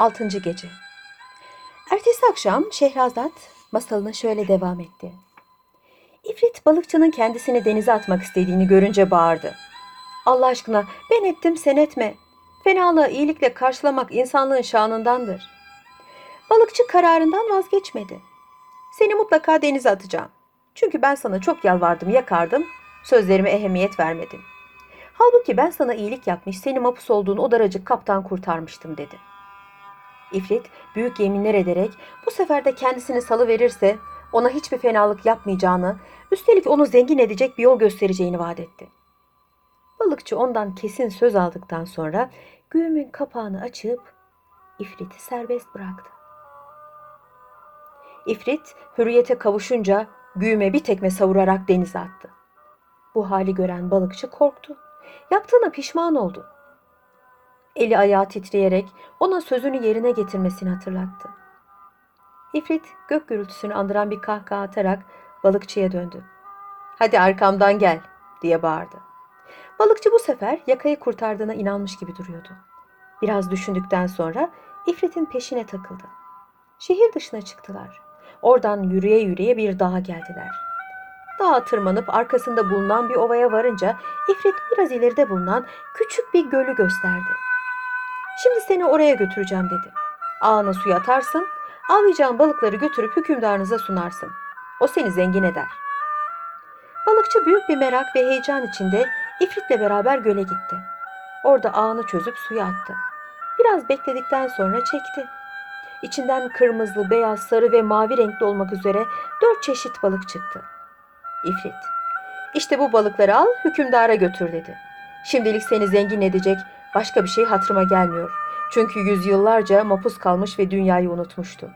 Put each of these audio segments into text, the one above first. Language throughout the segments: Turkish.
6. Gece Ertesi akşam Şehrazat masalına şöyle devam etti. İfrit balıkçının kendisini denize atmak istediğini görünce bağırdı. Allah aşkına ben ettim sen etme. Fenalığı iyilikle karşılamak insanlığın şanındandır. Balıkçı kararından vazgeçmedi. Seni mutlaka denize atacağım. Çünkü ben sana çok yalvardım, yakardım. Sözlerime ehemmiyet vermedin. Halbuki ben sana iyilik yapmış, seni mapus olduğun o daracık kaptan kurtarmıştım dedi. İfrit büyük yeminler ederek bu sefer de kendisini salı verirse ona hiçbir fenalık yapmayacağını, üstelik onu zengin edecek bir yol göstereceğini vaat etti. Balıkçı ondan kesin söz aldıktan sonra güğümün kapağını açıp İfrit'i serbest bıraktı. İfrit hürriyete kavuşunca güğüme bir tekme savurarak denize attı. Bu hali gören balıkçı korktu. Yaptığına pişman oldu. Eli ayağı titreyerek ona sözünü yerine getirmesini hatırlattı. İfrit gök gürültüsünü andıran bir kahkaha atarak balıkçıya döndü. Hadi arkamdan gel diye bağırdı. Balıkçı bu sefer yakayı kurtardığına inanmış gibi duruyordu. Biraz düşündükten sonra İfrit'in peşine takıldı. Şehir dışına çıktılar. Oradan yürüye yürüye bir dağa geldiler. Dağa tırmanıp arkasında bulunan bir ovaya varınca İfrit biraz ileride bulunan küçük bir gölü gösterdi. Şimdi seni oraya götüreceğim dedi. Ağına suya atarsın, avlayacağın balıkları götürüp hükümdarınıza sunarsın. O seni zengin eder. Balıkçı büyük bir merak ve heyecan içinde İfrit'le beraber göle gitti. Orada ağını çözüp suya attı. Biraz bekledikten sonra çekti. İçinden kırmızı, beyaz, sarı ve mavi renkli olmak üzere dört çeşit balık çıktı. İfrit, işte bu balıkları al hükümdara götür dedi. Şimdilik seni zengin edecek başka bir şey hatırıma gelmiyor. Çünkü yüzyıllarca mapus kalmış ve dünyayı unutmuştu.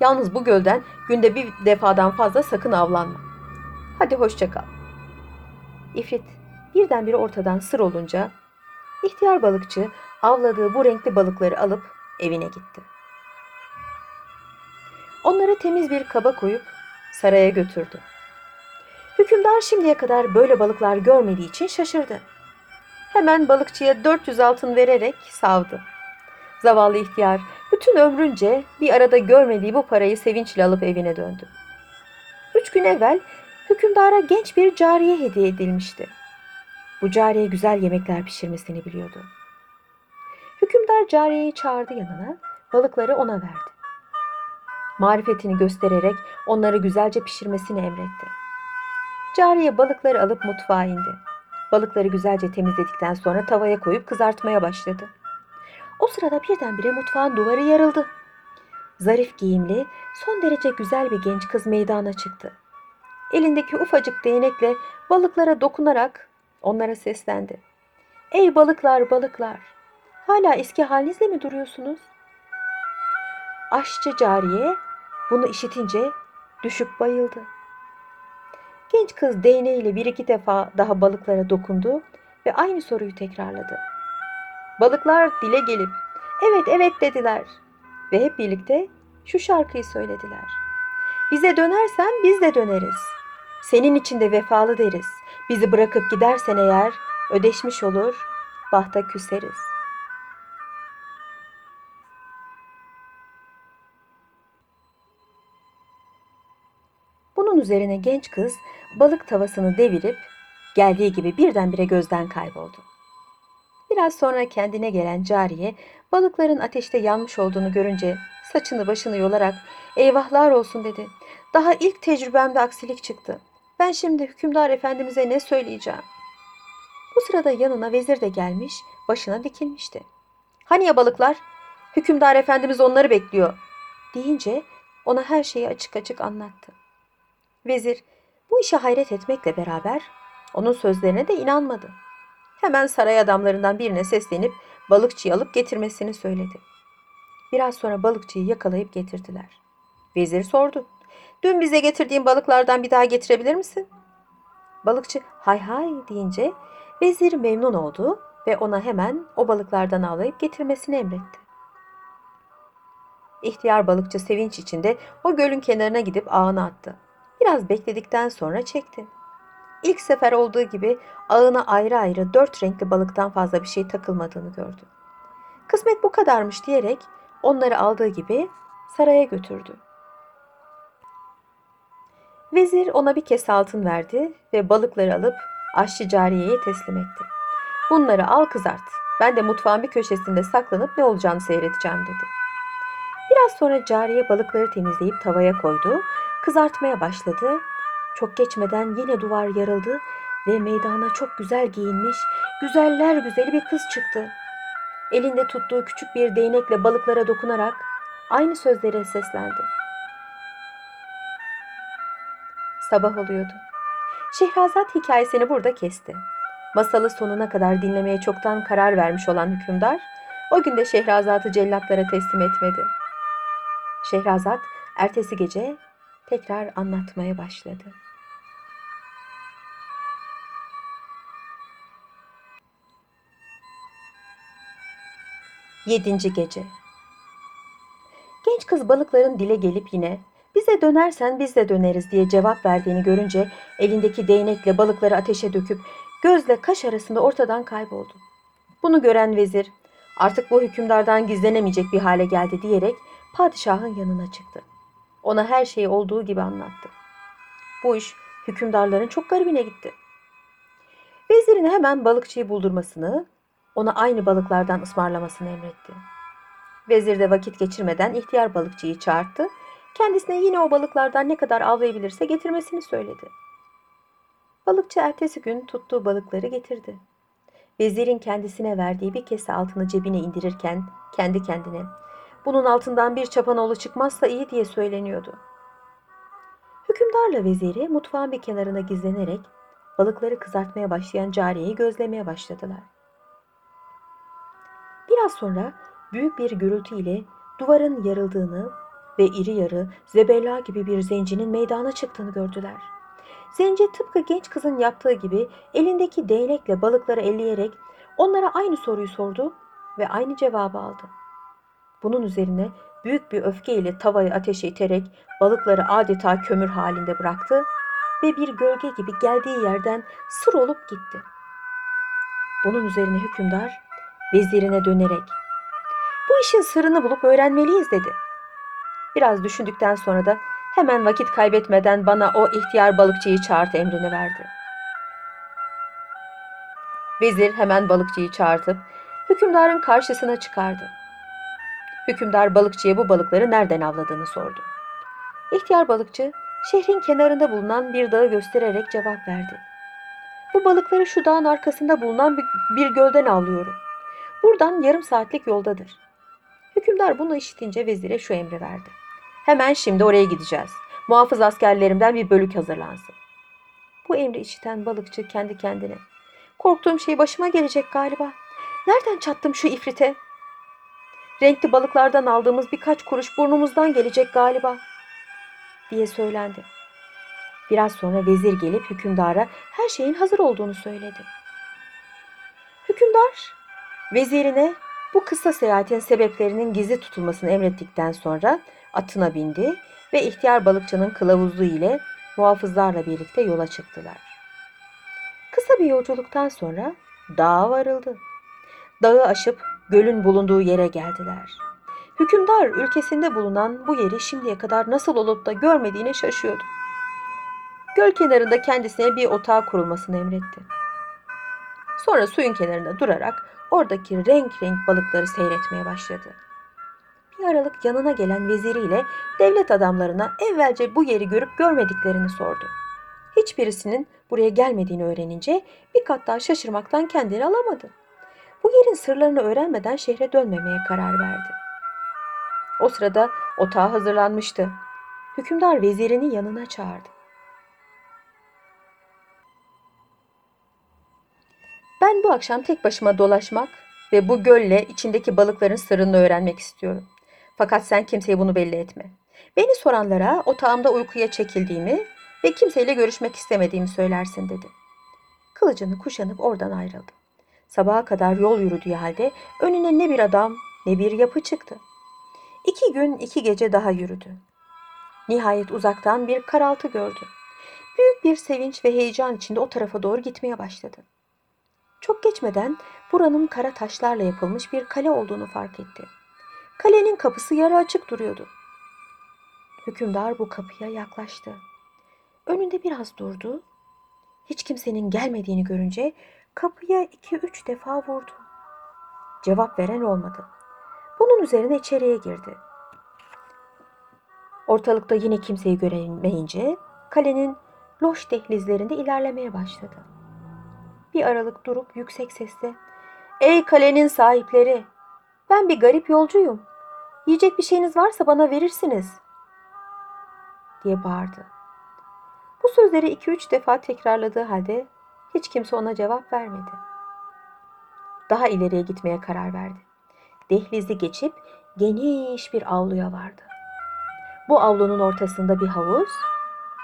Yalnız bu gölden günde bir defadan fazla sakın avlanma. Hadi hoşça kal. İfrit birdenbire ortadan sır olunca ihtiyar balıkçı avladığı bu renkli balıkları alıp evine gitti. Onları temiz bir kaba koyup saraya götürdü. Hükümdar şimdiye kadar böyle balıklar görmediği için şaşırdı. Hemen balıkçıya 400 altın vererek savdı. Zavallı ihtiyar bütün ömrünce bir arada görmediği bu parayı sevinçle alıp evine döndü. Üç gün evvel hükümdara genç bir cariye hediye edilmişti. Bu cariye güzel yemekler pişirmesini biliyordu. Hükümdar cariyeyi çağırdı yanına, balıkları ona verdi. Marifetini göstererek onları güzelce pişirmesini emretti. Cariye balıkları alıp mutfağa indi. Balıkları güzelce temizledikten sonra tavaya koyup kızartmaya başladı. O sırada birdenbire mutfağın duvarı yarıldı. Zarif giyimli, son derece güzel bir genç kız meydana çıktı. Elindeki ufacık değnekle balıklara dokunarak onlara seslendi. Ey balıklar balıklar, hala eski halinizle mi duruyorsunuz? Aşçı cariye bunu işitince düşüp bayıldı. Genç kız değneğiyle bir iki defa daha balıklara dokundu ve aynı soruyu tekrarladı. Balıklar dile gelip evet evet dediler ve hep birlikte şu şarkıyı söylediler. Bize dönersen biz de döneriz. Senin için de vefalı deriz. Bizi bırakıp gidersen eğer ödeşmiş olur, bahta küseriz. Üzerine genç kız balık tavasını devirip geldiği gibi birdenbire gözden kayboldu. Biraz sonra kendine gelen cariye balıkların ateşte yanmış olduğunu görünce saçını başını yolarak eyvahlar olsun dedi. Daha ilk tecrübemde aksilik çıktı. Ben şimdi hükümdar efendimize ne söyleyeceğim? Bu sırada yanına vezir de gelmiş, başına dikilmişti. Hani ya balıklar? Hükümdar efendimiz onları bekliyor. Deyince ona her şeyi açık açık anlattı. Vezir bu işe hayret etmekle beraber onun sözlerine de inanmadı. Hemen saray adamlarından birine seslenip balıkçıyı alıp getirmesini söyledi. Biraz sonra balıkçıyı yakalayıp getirdiler. Vezir sordu. Dün bize getirdiğin balıklardan bir daha getirebilir misin? Balıkçı hay hay deyince vezir memnun oldu ve ona hemen o balıklardan avlayıp getirmesini emretti. İhtiyar balıkçı sevinç içinde o gölün kenarına gidip ağını attı. Biraz bekledikten sonra çekti. İlk sefer olduğu gibi ağına ayrı ayrı dört renkli balıktan fazla bir şey takılmadığını gördü. Kısmet bu kadarmış diyerek onları aldığı gibi saraya götürdü. Vezir ona bir kese altın verdi ve balıkları alıp aşçı cariyeye teslim etti. Bunları al kızart. Ben de mutfağın bir köşesinde saklanıp ne olacağını seyredeceğim dedi. Biraz sonra cariye balıkları temizleyip tavaya koydu. Kızartmaya başladı. Çok geçmeden yine duvar yarıldı ve meydana çok güzel giyinmiş, güzeller güzeli bir kız çıktı. Elinde tuttuğu küçük bir değnekle balıklara dokunarak aynı sözlere seslendi. Sabah oluyordu. Şehrazat hikayesini burada kesti. Masalı sonuna kadar dinlemeye çoktan karar vermiş olan hükümdar, o gün de Şehrazat'ı cellatlara teslim etmedi. Şehrazat ertesi gece tekrar anlatmaya başladı. Yedinci gece Genç kız balıkların dile gelip yine bize dönersen biz de döneriz diye cevap verdiğini görünce elindeki değnekle balıkları ateşe döküp gözle kaş arasında ortadan kayboldu. Bunu gören vezir artık bu hükümdardan gizlenemeyecek bir hale geldi diyerek padişahın yanına çıktı. Ona her şeyi olduğu gibi anlattı. Bu iş hükümdarların çok garibine gitti. Vezirine hemen balıkçıyı buldurmasını, ona aynı balıklardan ısmarlamasını emretti. Vezir de vakit geçirmeden ihtiyar balıkçıyı çağırdı. Kendisine yine o balıklardan ne kadar avlayabilirse getirmesini söyledi. Balıkçı ertesi gün tuttuğu balıkları getirdi. Vezirin kendisine verdiği bir kese altını cebine indirirken kendi kendine bunun altından bir çapanoğlu çıkmazsa iyi diye söyleniyordu. Hükümdarla veziri mutfağın bir kenarına gizlenerek balıkları kızartmaya başlayan cariyeyi gözlemeye başladılar. Biraz sonra büyük bir gürültü ile duvarın yarıldığını ve iri yarı zebella gibi bir zencinin meydana çıktığını gördüler. Zenci tıpkı genç kızın yaptığı gibi elindeki değnekle balıkları elleyerek onlara aynı soruyu sordu ve aynı cevabı aldı. Bunun üzerine büyük bir öfkeyle tavayı ateşe iterek balıkları adeta kömür halinde bıraktı ve bir gölge gibi geldiği yerden sır olup gitti. Bunun üzerine hükümdar vezirine dönerek bu işin sırrını bulup öğrenmeliyiz dedi. Biraz düşündükten sonra da hemen vakit kaybetmeden bana o ihtiyar balıkçıyı çağırt emrini verdi. Vezir hemen balıkçıyı çağırtıp hükümdarın karşısına çıkardı. Hükümdar balıkçıya bu balıkları nereden avladığını sordu. İhtiyar balıkçı şehrin kenarında bulunan bir dağı göstererek cevap verdi. Bu balıkları şu dağın arkasında bulunan bir, bir gölden avlıyorum. Buradan yarım saatlik yoldadır. Hükümdar bunu işitince vezire şu emri verdi. Hemen şimdi oraya gideceğiz. Muhafız askerlerimden bir bölük hazırlansın. Bu emri işiten balıkçı kendi kendine. Korktuğum şey başıma gelecek galiba. Nereden çattım şu ifrite? Renkli balıklardan aldığımız birkaç kuruş burnumuzdan gelecek galiba diye söylendi. Biraz sonra vezir gelip hükümdara her şeyin hazır olduğunu söyledi. Hükümdar vezirine bu kısa seyahatin sebeplerinin gizli tutulmasını emrettikten sonra atına bindi ve ihtiyar balıkçının kılavuzluğu ile muhafızlarla birlikte yola çıktılar. Kısa bir yolculuktan sonra dağa varıldı. Dağı aşıp gölün bulunduğu yere geldiler. Hükümdar ülkesinde bulunan bu yeri şimdiye kadar nasıl olup da görmediğine şaşıyordu. Göl kenarında kendisine bir otağı kurulmasını emretti. Sonra suyun kenarında durarak oradaki renk renk balıkları seyretmeye başladı. Bir aralık yanına gelen veziriyle devlet adamlarına evvelce bu yeri görüp görmediklerini sordu. Hiçbirisinin buraya gelmediğini öğrenince bir kat daha şaşırmaktan kendini alamadı. Bu yerin sırlarını öğrenmeden şehre dönmemeye karar verdi. O sırada otağı hazırlanmıştı. Hükümdar vezirini yanına çağırdı. Ben bu akşam tek başıma dolaşmak ve bu gölle içindeki balıkların sırrını öğrenmek istiyorum. Fakat sen kimseye bunu belli etme. Beni soranlara otağımda uykuya çekildiğimi ve kimseyle görüşmek istemediğimi söylersin dedi. Kılıcını kuşanıp oradan ayrıldı. Sabaha kadar yol yürüdüğü halde önüne ne bir adam ne bir yapı çıktı. İki gün iki gece daha yürüdü. Nihayet uzaktan bir karaltı gördü. Büyük bir sevinç ve heyecan içinde o tarafa doğru gitmeye başladı. Çok geçmeden buranın kara taşlarla yapılmış bir kale olduğunu fark etti. Kalenin kapısı yarı açık duruyordu. Hükümdar bu kapıya yaklaştı. Önünde biraz durdu. Hiç kimsenin gelmediğini görünce kapıya iki üç defa vurdu. Cevap veren olmadı. Bunun üzerine içeriye girdi. Ortalıkta yine kimseyi göremeyince kalenin loş dehlizlerinde ilerlemeye başladı. Bir aralık durup yüksek sesle ''Ey kalenin sahipleri! Ben bir garip yolcuyum. Yiyecek bir şeyiniz varsa bana verirsiniz.'' diye bağırdı. Bu sözleri iki üç defa tekrarladığı halde hiç kimse ona cevap vermedi. Daha ileriye gitmeye karar verdi. Dehlizi geçip geniş bir avluya vardı. Bu avlunun ortasında bir havuz,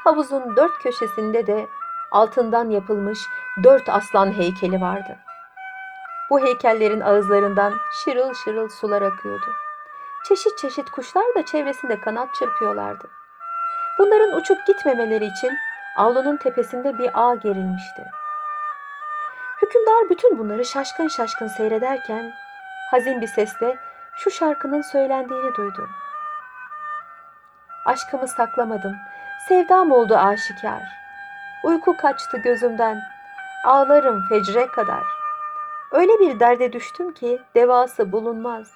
havuzun dört köşesinde de altından yapılmış dört aslan heykeli vardı. Bu heykellerin ağızlarından şırıl şırıl sular akıyordu. Çeşit çeşit kuşlar da çevresinde kanat çırpıyorlardı. Bunların uçup gitmemeleri için avlunun tepesinde bir ağ gerilmişti. Hükümdar bütün bunları şaşkın şaşkın seyrederken hazin bir sesle şu şarkının söylendiğini duydu. Aşkımı saklamadım, sevdam oldu aşikar. Uyku kaçtı gözümden, ağlarım fecre kadar. Öyle bir derde düştüm ki devası bulunmaz.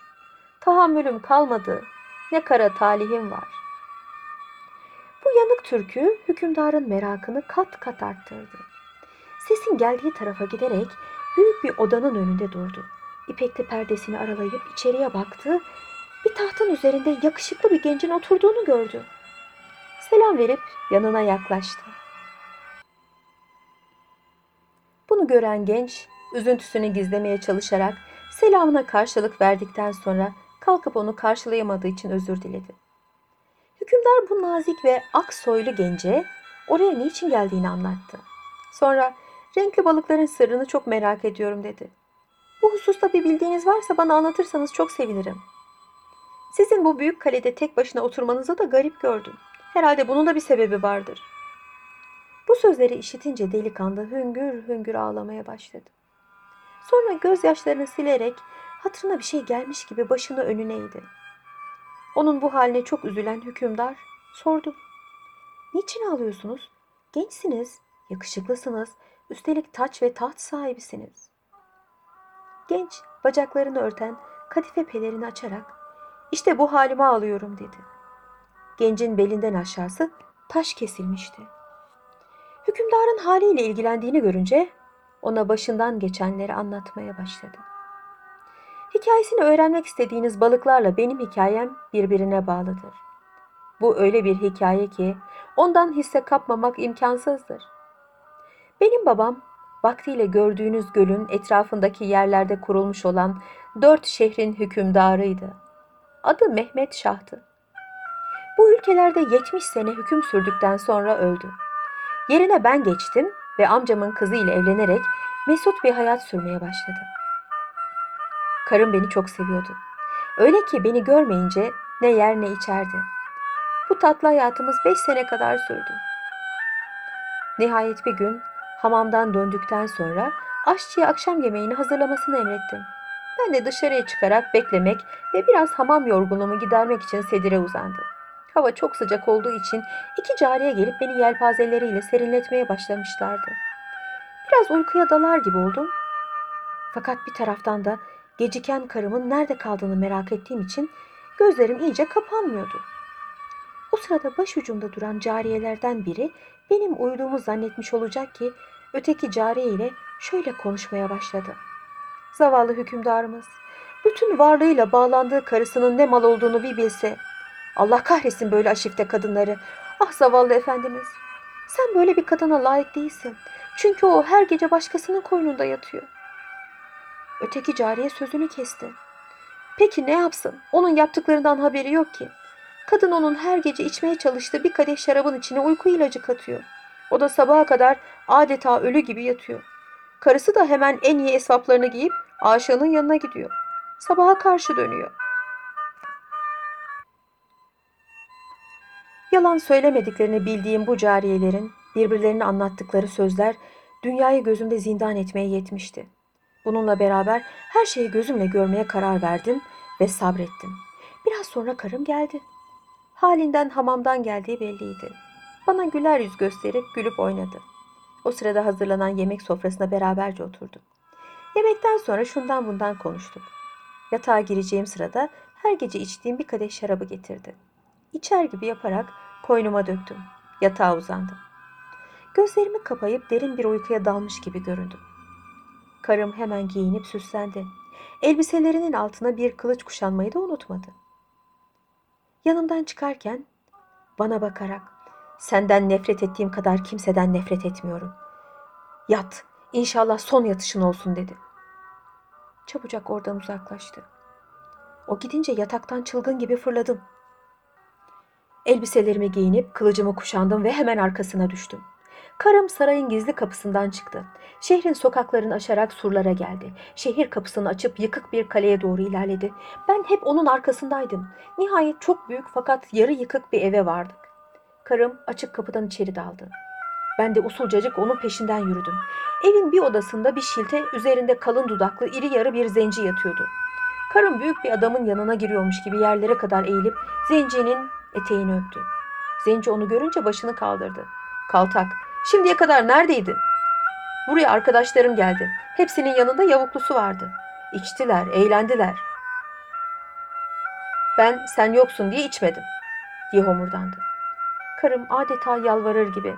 Tahammülüm kalmadı, ne kara talihim var. Bu yanık türkü hükümdarın merakını kat kat arttırdı. Sesin geldiği tarafa giderek büyük bir odanın önünde durdu. İpekli perdesini aralayıp içeriye baktı. Bir tahtın üzerinde yakışıklı bir gencin oturduğunu gördü. Selam verip yanına yaklaştı. Bunu gören genç üzüntüsünü gizlemeye çalışarak selamına karşılık verdikten sonra kalkıp onu karşılayamadığı için özür diledi. Hükümdar bu nazik ve ak soylu gence oraya niçin geldiğini anlattı. Sonra renkli balıkların sırrını çok merak ediyorum dedi. Bu hususta bir bildiğiniz varsa bana anlatırsanız çok sevinirim. Sizin bu büyük kalede tek başına oturmanızı da garip gördüm. Herhalde bunun da bir sebebi vardır. Bu sözleri işitince delikanlı hüngür hüngür ağlamaya başladı. Sonra gözyaşlarını silerek hatırına bir şey gelmiş gibi başını önüne eğdi. Onun bu haline çok üzülen hükümdar sordu. Niçin ağlıyorsunuz? Gençsiniz, yakışıklısınız, üstelik taç ve taht sahibisiniz. Genç bacaklarını örten kadife pelerini açarak işte bu halime ağlıyorum dedi. Gencin belinden aşağısı taş kesilmişti. Hükümdarın haliyle ilgilendiğini görünce ona başından geçenleri anlatmaya başladı. Hikayesini öğrenmek istediğiniz balıklarla benim hikayem birbirine bağlıdır. Bu öyle bir hikaye ki ondan hisse kapmamak imkansızdır. Benim babam vaktiyle gördüğünüz gölün etrafındaki yerlerde kurulmuş olan dört şehrin hükümdarıydı. Adı Mehmet Şah'tı. Bu ülkelerde 70 sene hüküm sürdükten sonra öldü. Yerine ben geçtim ve amcamın kızı ile evlenerek mesut bir hayat sürmeye başladım. Karım beni çok seviyordu. Öyle ki beni görmeyince ne yer ne içerdi. Bu tatlı hayatımız beş sene kadar sürdü. Nihayet bir gün hamamdan döndükten sonra aşçıya akşam yemeğini hazırlamasını emrettim. Ben de dışarıya çıkarak beklemek ve biraz hamam yorgunluğumu gidermek için sedire uzandım. Hava çok sıcak olduğu için iki cariye gelip beni yelpazeleriyle serinletmeye başlamışlardı. Biraz uykuya dalar gibi oldum. Fakat bir taraftan da geciken karımın nerede kaldığını merak ettiğim için gözlerim iyice kapanmıyordu. O sırada başucumda duran cariyelerden biri benim uyuduğumu zannetmiş olacak ki öteki cariye ile şöyle konuşmaya başladı. Zavallı hükümdarımız, bütün varlığıyla bağlandığı karısının ne mal olduğunu bir bilse. Allah kahretsin böyle aşifte kadınları. Ah zavallı efendimiz. Sen böyle bir kadına layık değilsin. Çünkü o her gece başkasının koynunda yatıyor. Öteki cariye sözünü kesti. Peki ne yapsın? Onun yaptıklarından haberi yok ki. Kadın onun her gece içmeye çalıştığı bir kadeh şarabın içine uyku ilacı katıyor. O da sabaha kadar adeta ölü gibi yatıyor. Karısı da hemen en iyi esvaplarını giyip aşığının yanına gidiyor. Sabaha karşı dönüyor. Yalan söylemediklerini bildiğim bu cariyelerin birbirlerine anlattıkları sözler dünyayı gözümde zindan etmeye yetmişti. Bununla beraber her şeyi gözümle görmeye karar verdim ve sabrettim. Biraz sonra karım geldi. Halinden hamamdan geldiği belliydi. Bana güler yüz gösterip gülüp oynadı. O sırada hazırlanan yemek sofrasına beraberce oturduk. Yemekten sonra şundan bundan konuştuk. Yatağa gireceğim sırada her gece içtiğim bir kadeh şarabı getirdi. İçer gibi yaparak koynuma döktüm. Yatağa uzandım. Gözlerimi kapayıp derin bir uykuya dalmış gibi göründüm. Karım hemen giyinip süslendi. Elbiselerinin altına bir kılıç kuşanmayı da unutmadı. Yanımdan çıkarken bana bakarak senden nefret ettiğim kadar kimseden nefret etmiyorum. Yat, inşallah son yatışın olsun dedi. Çabucak oradan uzaklaştı. O gidince yataktan çılgın gibi fırladım. Elbiselerimi giyinip kılıcımı kuşandım ve hemen arkasına düştüm. Karım sarayın gizli kapısından çıktı. Şehrin sokaklarını aşarak surlara geldi. Şehir kapısını açıp yıkık bir kaleye doğru ilerledi. Ben hep onun arkasındaydım. Nihayet çok büyük fakat yarı yıkık bir eve vardık. Karım açık kapıdan içeri daldı. Ben de usulcacık onun peşinden yürüdüm. Evin bir odasında bir şilte üzerinde kalın dudaklı iri yarı bir zenci yatıyordu. Karım büyük bir adamın yanına giriyormuş gibi yerlere kadar eğilip zencinin eteğini öptü. Zenci onu görünce başını kaldırdı. Kaltak, şimdiye kadar neredeydin? Buraya arkadaşlarım geldi. Hepsinin yanında yavuklusu vardı. İçtiler, eğlendiler. Ben sen yoksun diye içmedim, diye homurdandı. Karım adeta yalvarır gibi.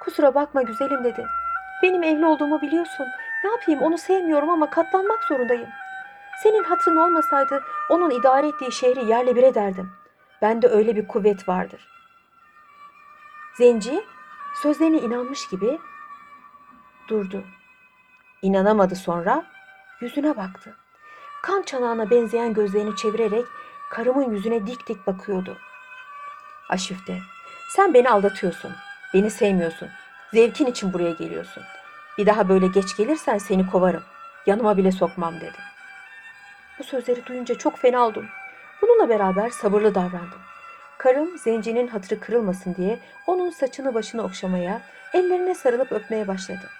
Kusura bakma güzelim dedi. Benim evli olduğumu biliyorsun. Ne yapayım onu sevmiyorum ama katlanmak zorundayım. Senin hatırın olmasaydı onun idare ettiği şehri yerle bir ederdim. Bende öyle bir kuvvet vardır. Zenci sözlerine inanmış gibi durdu. İnanamadı sonra yüzüne baktı. Kan çanağına benzeyen gözlerini çevirerek karımın yüzüne dik dik bakıyordu. Aşifte, sen beni aldatıyorsun. Beni sevmiyorsun. Zevkin için buraya geliyorsun. Bir daha böyle geç gelirsen seni kovarım. Yanıma bile sokmam dedi. Bu sözleri duyunca çok fena oldum. Bununla beraber sabırlı davrandım. Karım zencinin hatırı kırılmasın diye onun saçını başını okşamaya, ellerine sarılıp öpmeye başladı.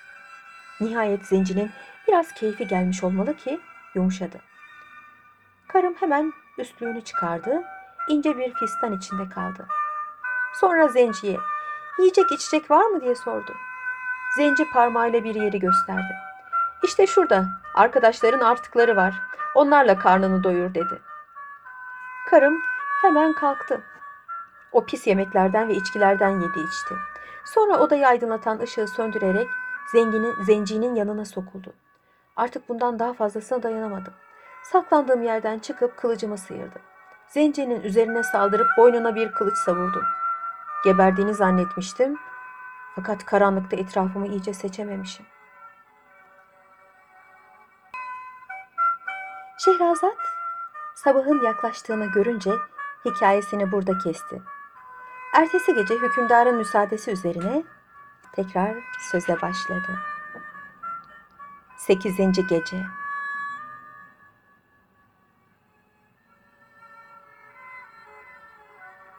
Nihayet zencinin biraz keyfi gelmiş olmalı ki yumuşadı. Karım hemen üstlüğünü çıkardı, ince bir fistan içinde kaldı. Sonra zenciye, yiyecek içecek var mı diye sordu. Zenci parmağıyla bir yeri gösterdi. İşte şurada, arkadaşların artıkları var. Onlarla karnını doyur dedi. Karım hemen kalktı. O pis yemeklerden ve içkilerden yedi içti. Sonra odayı aydınlatan ışığı söndürerek zenginin, zencinin yanına sokuldu. Artık bundan daha fazlasına dayanamadım. Saklandığım yerden çıkıp kılıcımı sıyırdım. Zencinin üzerine saldırıp boynuna bir kılıç savurdum. Geberdiğini zannetmiştim. Fakat karanlıkta etrafımı iyice seçememişim. Şehrazat sabahın yaklaştığını görünce hikayesini burada kesti. Ertesi gece hükümdarın müsaadesi üzerine tekrar söze başladı. 8. Gece